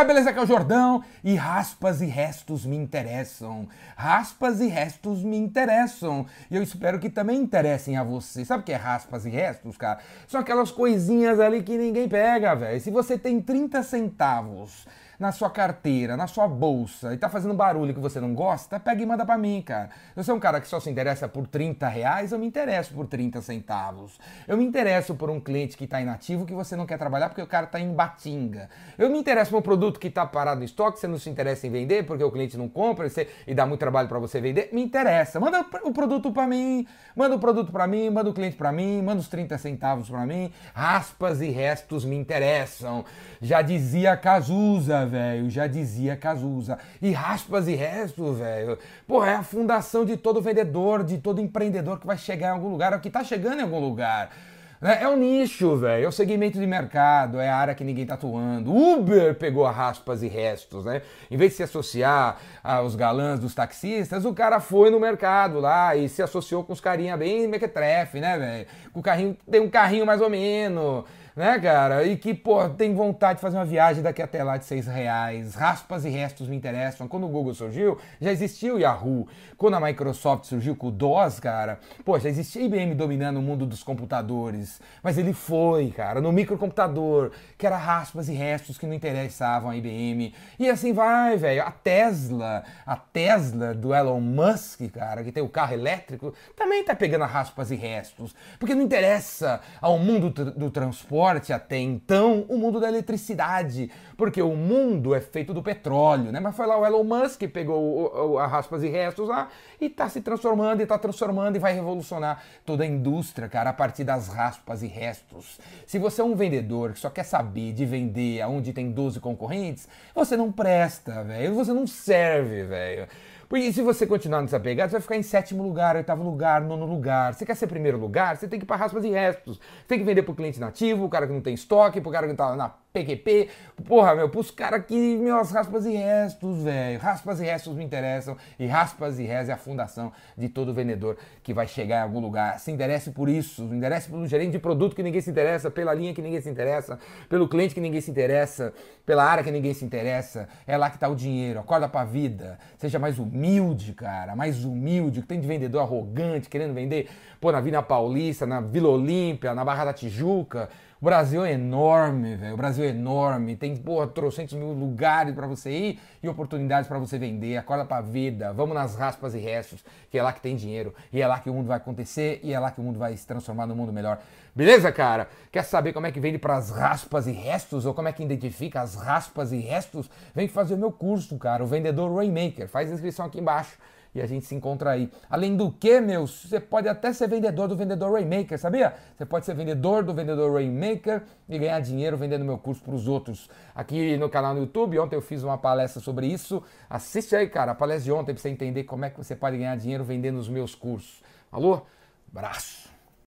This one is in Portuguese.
galera, beleza? Aqui é o Jordão e raspas e restos me interessam. Raspas e restos me interessam. E eu espero que também interessem a você. Sabe o que é raspas e restos, cara? São aquelas coisinhas ali que ninguém pega, velho. Se você tem 30 centavos na sua carteira, na sua bolsa e tá fazendo barulho que você não gosta, pega e manda para mim, cara. Eu sou um cara que só se interessa por 30 reais, eu me interesso por 30 centavos. Eu me interesso por um cliente que tá inativo que você não quer trabalhar porque o cara tá em batinga. Eu me interesso por um produto que tá parado em estoque, você não se interessa em vender porque o cliente não compra e, você, e dá muito trabalho para você vender. Me interessa. Manda o produto para mim, manda o produto para mim, manda o cliente para mim, manda os 30 centavos para mim. Raspas e restos me interessam. Já dizia Cazuza, velho, já dizia Cazuza. E raspas e restos, velho. Pô, é a fundação de todo vendedor, de todo empreendedor que vai chegar em algum lugar, ou que tá chegando em algum lugar. É o nicho, velho. É o segmento de mercado, é a área que ninguém tá atuando. Uber pegou a raspas e restos, né? Em vez de se associar aos galãs dos taxistas, o cara foi no mercado lá e se associou com os carinha bem mequetrefe, né, velho? Com o carrinho, tem um carrinho mais ou menos né, cara? E que, pô, tem vontade de fazer uma viagem daqui até lá de seis reais. Raspas e restos me interessam. Quando o Google surgiu, já existia o Yahoo. Quando a Microsoft surgiu com o DOS, cara, pô, já existia IBM dominando o mundo dos computadores. Mas ele foi, cara, no microcomputador, que era raspas e restos que não interessavam a IBM. E assim vai, velho. A Tesla, a Tesla do Elon Musk, cara, que tem o carro elétrico, também tá pegando raspas e restos. Porque não interessa ao mundo do transporte forte até então o mundo da eletricidade, porque o mundo é feito do petróleo, né? Mas foi lá o Elon Musk que pegou a raspas e restos lá e está se transformando e está transformando e vai revolucionar toda a indústria, cara, a partir das raspas e restos. Se você é um vendedor que só quer saber de vender aonde tem 12 concorrentes, você não presta, velho. Você não serve, velho. Porque se você continuar nessa pegada, você vai ficar em sétimo lugar, oitavo lugar, nono lugar. Você quer ser primeiro lugar, você tem que ir para raspas e restos. Você tem que vender para o cliente nativo, o cara que não tem estoque, para o cara que está na PQP. Porra, meu, pros caras que, meu, as raspas e restos, velho. Raspas e restos me interessam. E raspas e restos é a fundação de todo vendedor que vai chegar em algum lugar. Se interesse por isso, se interesse pelo gerente de produto que ninguém se interessa, pela linha que ninguém se interessa, pelo cliente que ninguém se interessa, pela área que ninguém se interessa. É lá que tá o dinheiro. Acorda pra vida. Seja mais humilde, cara. Mais humilde. Que tem de vendedor arrogante, querendo vender, pô, na Vila Paulista, na Vila Olímpia, na Barra da Tijuca. O Brasil é enorme, velho. O Brasil é enorme. Tem, porra, trocentos mil lugares para você ir e oportunidades para você vender. Acorda pra vida. Vamos nas raspas e restos, que é lá que tem dinheiro. E é lá que o mundo vai acontecer e é lá que o mundo vai se transformar num mundo melhor. Beleza, cara? Quer saber como é que vende para as raspas e restos ou como é que identifica as raspas e restos? Vem fazer o meu curso, cara, o Vendedor Rainmaker. Faz inscrição aqui embaixo e a gente se encontra aí. Além do que, meus, você pode até ser vendedor do vendedor Rainmaker, sabia? Você pode ser vendedor do vendedor Rainmaker e ganhar dinheiro vendendo meu curso para os outros. Aqui no canal no YouTube, ontem eu fiz uma palestra sobre isso. Assiste aí, cara, a palestra de ontem para você entender como é que você pode ganhar dinheiro vendendo os meus cursos. Alô? Abraço!